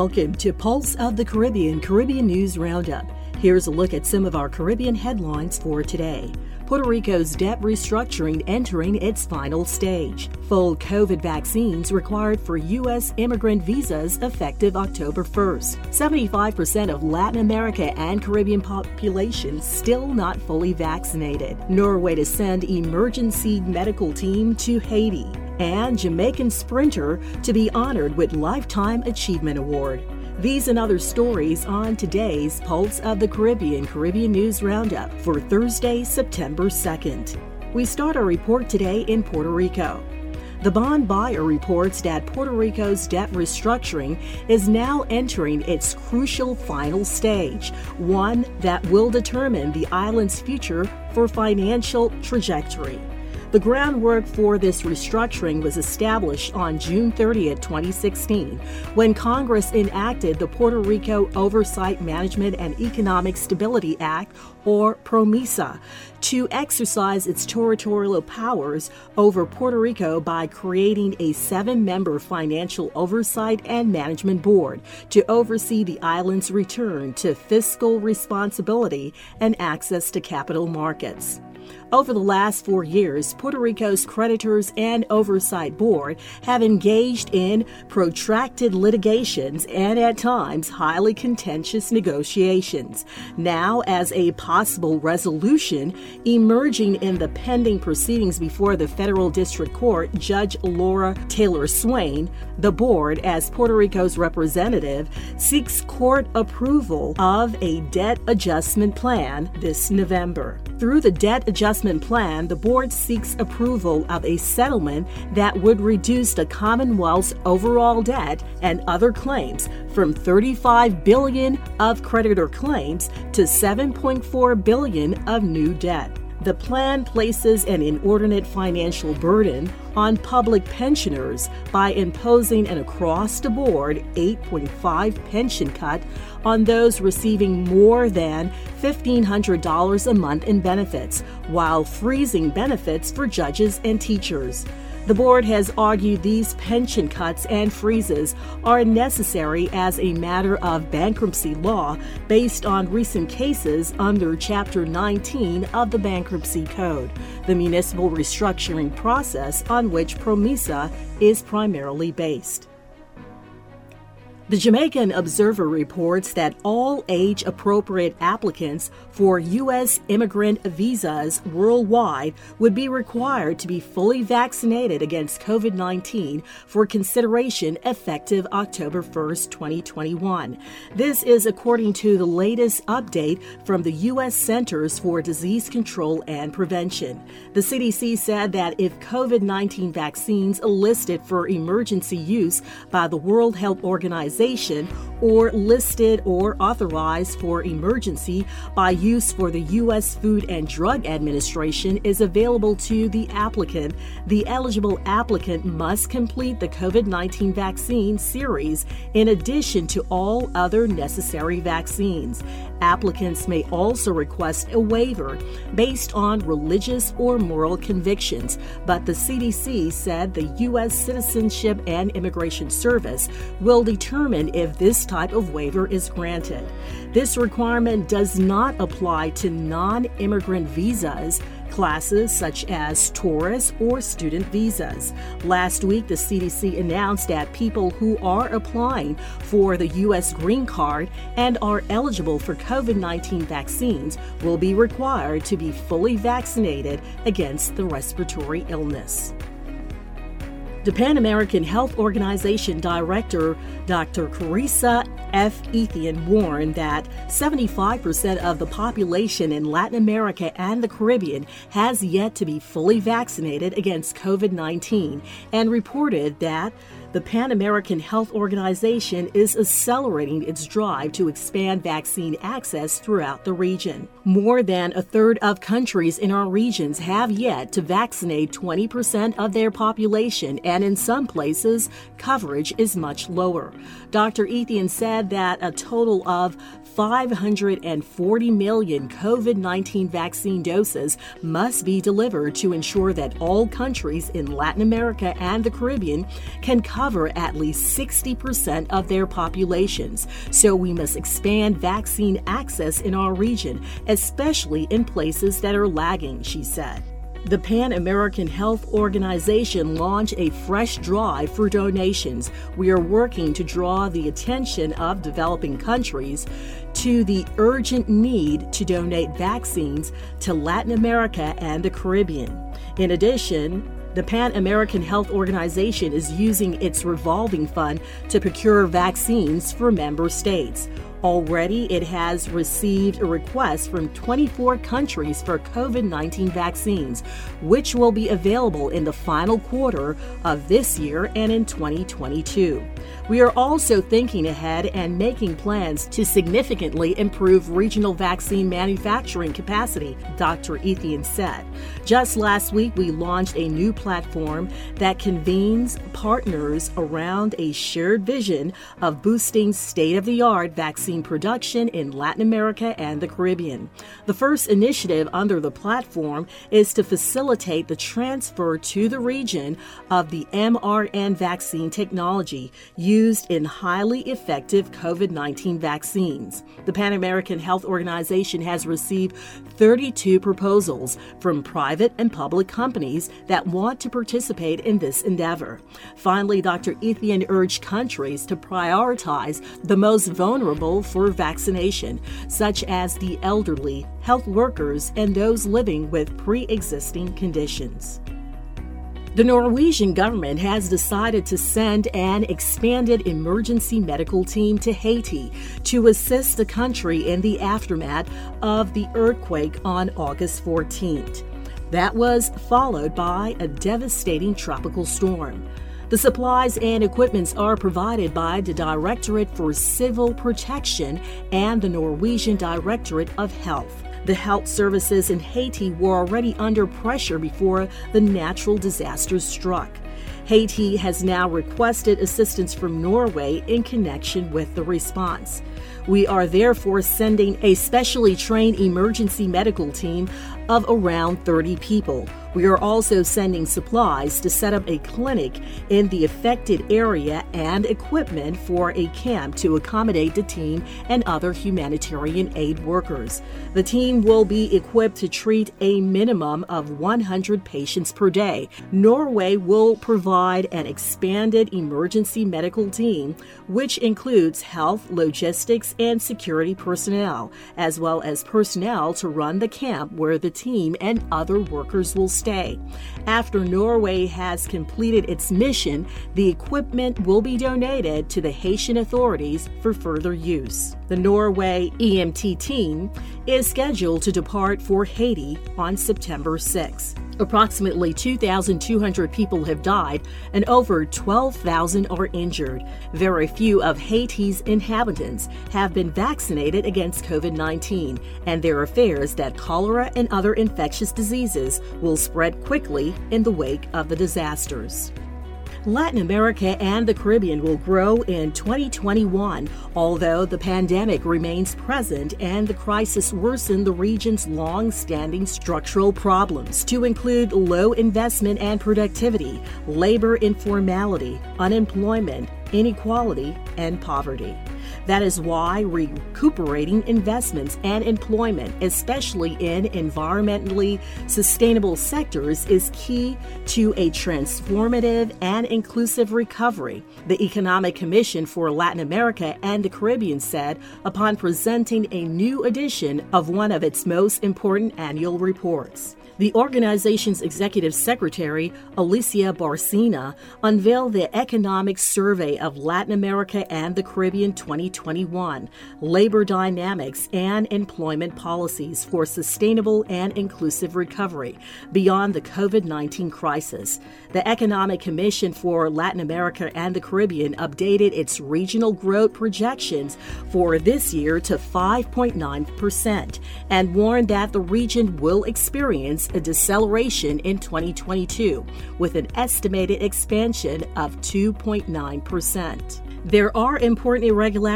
Welcome to Pulse of the Caribbean Caribbean News Roundup. Here's a look at some of our Caribbean headlines for today. Puerto Rico's debt restructuring entering its final stage. Full COVID vaccines required for U.S. immigrant visas effective October 1st. 75% of Latin America and Caribbean population still not fully vaccinated. Norway to send emergency medical team to Haiti and Jamaican sprinter to be honored with Lifetime Achievement Award. These and other stories on today's Pulse of the Caribbean Caribbean News Roundup for Thursday, September 2nd. We start our report today in Puerto Rico. The bond buyer reports that Puerto Rico's debt restructuring is now entering its crucial final stage, one that will determine the island's future for financial trajectory. The groundwork for this restructuring was established on June 30, 2016, when Congress enacted the Puerto Rico Oversight Management and Economic Stability Act, or PROMESA, to exercise its territorial powers over Puerto Rico by creating a seven member financial oversight and management board to oversee the island's return to fiscal responsibility and access to capital markets. Over the last four years, Puerto Rico's Creditors and Oversight Board have engaged in protracted litigations and at times highly contentious negotiations. Now, as a possible resolution emerging in the pending proceedings before the Federal District Court, Judge Laura Taylor Swain, the board, as Puerto Rico's representative, seeks court approval of a debt adjustment plan this November. Through the debt adjustment plan, the board seeks approval of a settlement that would reduce the Commonwealth's overall debt and other claims from 35 billion of creditor claims to 7.4 billion of new debt. The plan places an inordinate financial burden on public pensioners by imposing an across the board 8.5 pension cut on those receiving more than $1,500 a month in benefits, while freezing benefits for judges and teachers. The board has argued these pension cuts and freezes are necessary as a matter of bankruptcy law based on recent cases under Chapter 19 of the Bankruptcy Code, the municipal restructuring process on which PROMESA is primarily based. The Jamaican Observer reports that all age appropriate applicants for U.S. immigrant visas worldwide would be required to be fully vaccinated against COVID 19 for consideration effective October 1, 2021. This is according to the latest update from the U.S. Centers for Disease Control and Prevention. The CDC said that if COVID 19 vaccines listed for emergency use by the World Health Organization or listed or authorized for emergency by use for the U.S. Food and Drug Administration is available to the applicant. The eligible applicant must complete the COVID 19 vaccine series in addition to all other necessary vaccines. Applicants may also request a waiver based on religious or moral convictions, but the CDC said the U.S. Citizenship and Immigration Service will determine if this type of waiver is granted. This requirement does not apply to non immigrant visas classes such as tourist or student visas. Last week, the CDC announced that people who are applying for the U.S. green card and are eligible for COVID 19 vaccines will be required to be fully vaccinated against the respiratory illness. The Pan American Health Organization Director, Dr. Carissa F. Etienne, warned that 75% of the population in Latin America and the Caribbean has yet to be fully vaccinated against COVID 19 and reported that the Pan American Health Organization is accelerating its drive to expand vaccine access throughout the region. More than a third of countries in our regions have yet to vaccinate 20% of their population, and in some places, coverage is much lower. Dr. Etienne said that a total of 540 million COVID 19 vaccine doses must be delivered to ensure that all countries in Latin America and the Caribbean can cover cover at least 60% of their populations. So we must expand vaccine access in our region, especially in places that are lagging, she said. The Pan American Health Organization launched a fresh drive for donations. We are working to draw the attention of developing countries to the urgent need to donate vaccines to Latin America and the Caribbean. In addition, the Pan American Health Organization is using its revolving fund to procure vaccines for member states. Already, it has received a request from 24 countries for COVID 19 vaccines, which will be available in the final quarter of this year and in 2022. We are also thinking ahead and making plans to significantly improve regional vaccine manufacturing capacity, Dr. Etienne said. Just last week, we launched a new platform that convenes partners around a shared vision of boosting state of the art vaccine production in Latin America and the Caribbean. The first initiative under the platform is to facilitate the transfer to the region of the mRNA vaccine technology used in highly effective COVID 19 vaccines. The Pan American Health Organization has received 32 proposals from private and public companies that want to participate in this endeavor. Finally, Dr. Etienne urged countries to prioritize the most vulnerable for vaccination, such as the elderly, health workers, and those living with pre existing conditions. The Norwegian government has decided to send an expanded emergency medical team to Haiti to assist the country in the aftermath of the earthquake on August 14th. That was followed by a devastating tropical storm. The supplies and equipments are provided by the Directorate for Civil Protection and the Norwegian Directorate of Health. The health services in Haiti were already under pressure before the natural disaster struck. Haiti has now requested assistance from Norway in connection with the response. We are therefore sending a specially trained emergency medical team of around 30 people. We are also sending supplies to set up a clinic in the affected area and equipment for a camp to accommodate the team and other humanitarian aid workers. The team will be equipped to treat a minimum of 100 patients per day. Norway will provide an expanded emergency medical team, which includes health, logistics, and security personnel, as well as personnel to run the camp where the team and other workers will stay. After Norway has completed its mission, the equipment will be donated to the Haitian authorities for further use. The Norway EMT team is scheduled to depart for Haiti on September 6. Approximately 2,200 people have died and over 12,000 are injured. Very few of Haiti's inhabitants have been vaccinated against COVID 19, and there are fears that cholera and other infectious diseases will spread quickly in the wake of the disasters. Latin America and the Caribbean will grow in 2021, although the pandemic remains present and the crisis worsened the region's long standing structural problems, to include low investment and productivity, labor informality, unemployment, inequality, and poverty. That is why recuperating investments and employment, especially in environmentally sustainable sectors, is key to a transformative and inclusive recovery, the Economic Commission for Latin America and the Caribbean said upon presenting a new edition of one of its most important annual reports. The organization's executive secretary, Alicia Barcena, unveiled the Economic Survey of Latin America and the Caribbean 2021 Labor Dynamics and Employment Policies for Sustainable and Inclusive Recovery Beyond the COVID 19 Crisis. The Economic Commission for Latin America and the Caribbean updated its regional growth projections for this year to 5.9% and warned that the region will experience a deceleration in 2022, with an estimated expansion of 2.9%. There are important irregularities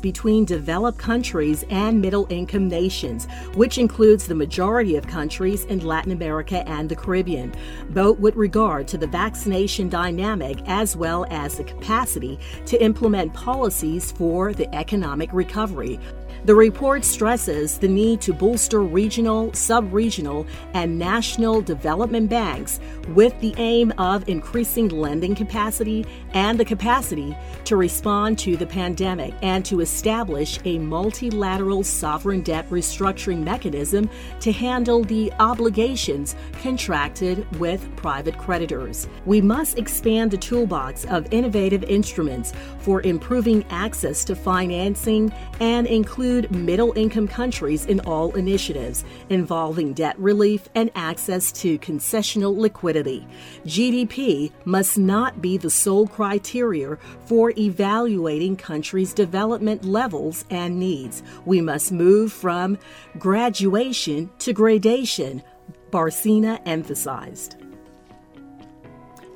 between developed countries and middle income nations, which includes the majority of countries in Latin America and the Caribbean, both with regard to the vaccination dynamic as well as the capacity to implement policies for the economic recovery. The report stresses the need to bolster regional, sub regional, and national development banks with the aim of increasing lending capacity and the capacity to respond to the pandemic and to establish a multilateral sovereign debt restructuring mechanism to handle the obligations contracted with private creditors. We must expand the toolbox of innovative instruments for improving access to financing and include include middle income countries in all initiatives involving debt relief and access to concessional liquidity. GDP must not be the sole criteria for evaluating countries' development levels and needs. We must move from graduation to gradation, Barcena emphasized.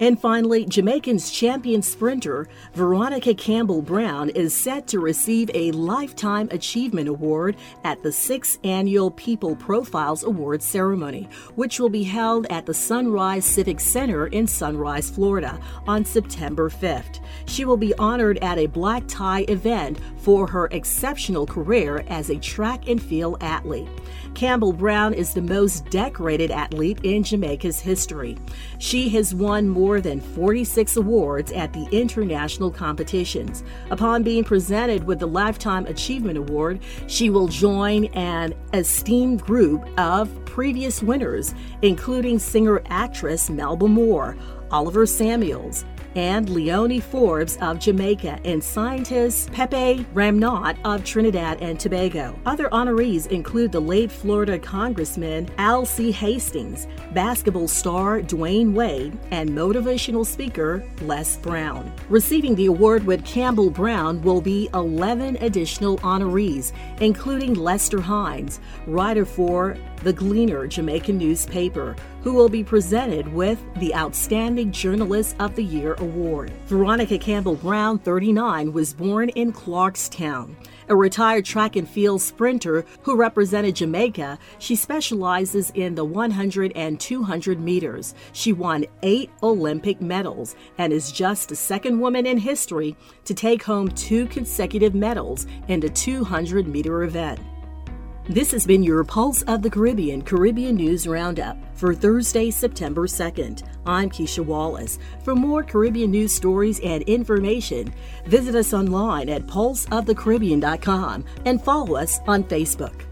And finally, Jamaican's champion sprinter Veronica Campbell Brown is set to receive a Lifetime Achievement Award at the sixth annual People Profiles Awards ceremony, which will be held at the Sunrise Civic Center in Sunrise, Florida on September 5th. She will be honored at a black tie event for her exceptional career as a track and field athlete. Campbell Brown is the most decorated athlete in Jamaica's history. She has won more than 46 awards at the international competitions. Upon being presented with the Lifetime Achievement Award, she will join an esteemed group of previous winners, including singer actress Melba Moore, Oliver Samuels, and Leonie Forbes of Jamaica and scientist Pepe Ramnaut of Trinidad and Tobago. Other honorees include the late Florida Congressman Alcee Hastings, basketball star Dwyane Wade, and motivational speaker Les Brown. Receiving the award with Campbell Brown will be 11 additional honorees, including Lester Hines, writer for the Gleaner Jamaican newspaper, who will be presented with the Outstanding Journalist of the Year award. Veronica Campbell Brown, 39, was born in Clarks Town. A retired track and field sprinter who represented Jamaica, she specializes in the 100 and 200 meters. She won eight Olympic medals and is just the second woman in history to take home two consecutive medals in the 200 meter event. This has been your Pulse of the Caribbean Caribbean News Roundup for Thursday, September 2nd. I'm Keisha Wallace. For more Caribbean news stories and information, visit us online at pulseofthecaribbean.com and follow us on Facebook.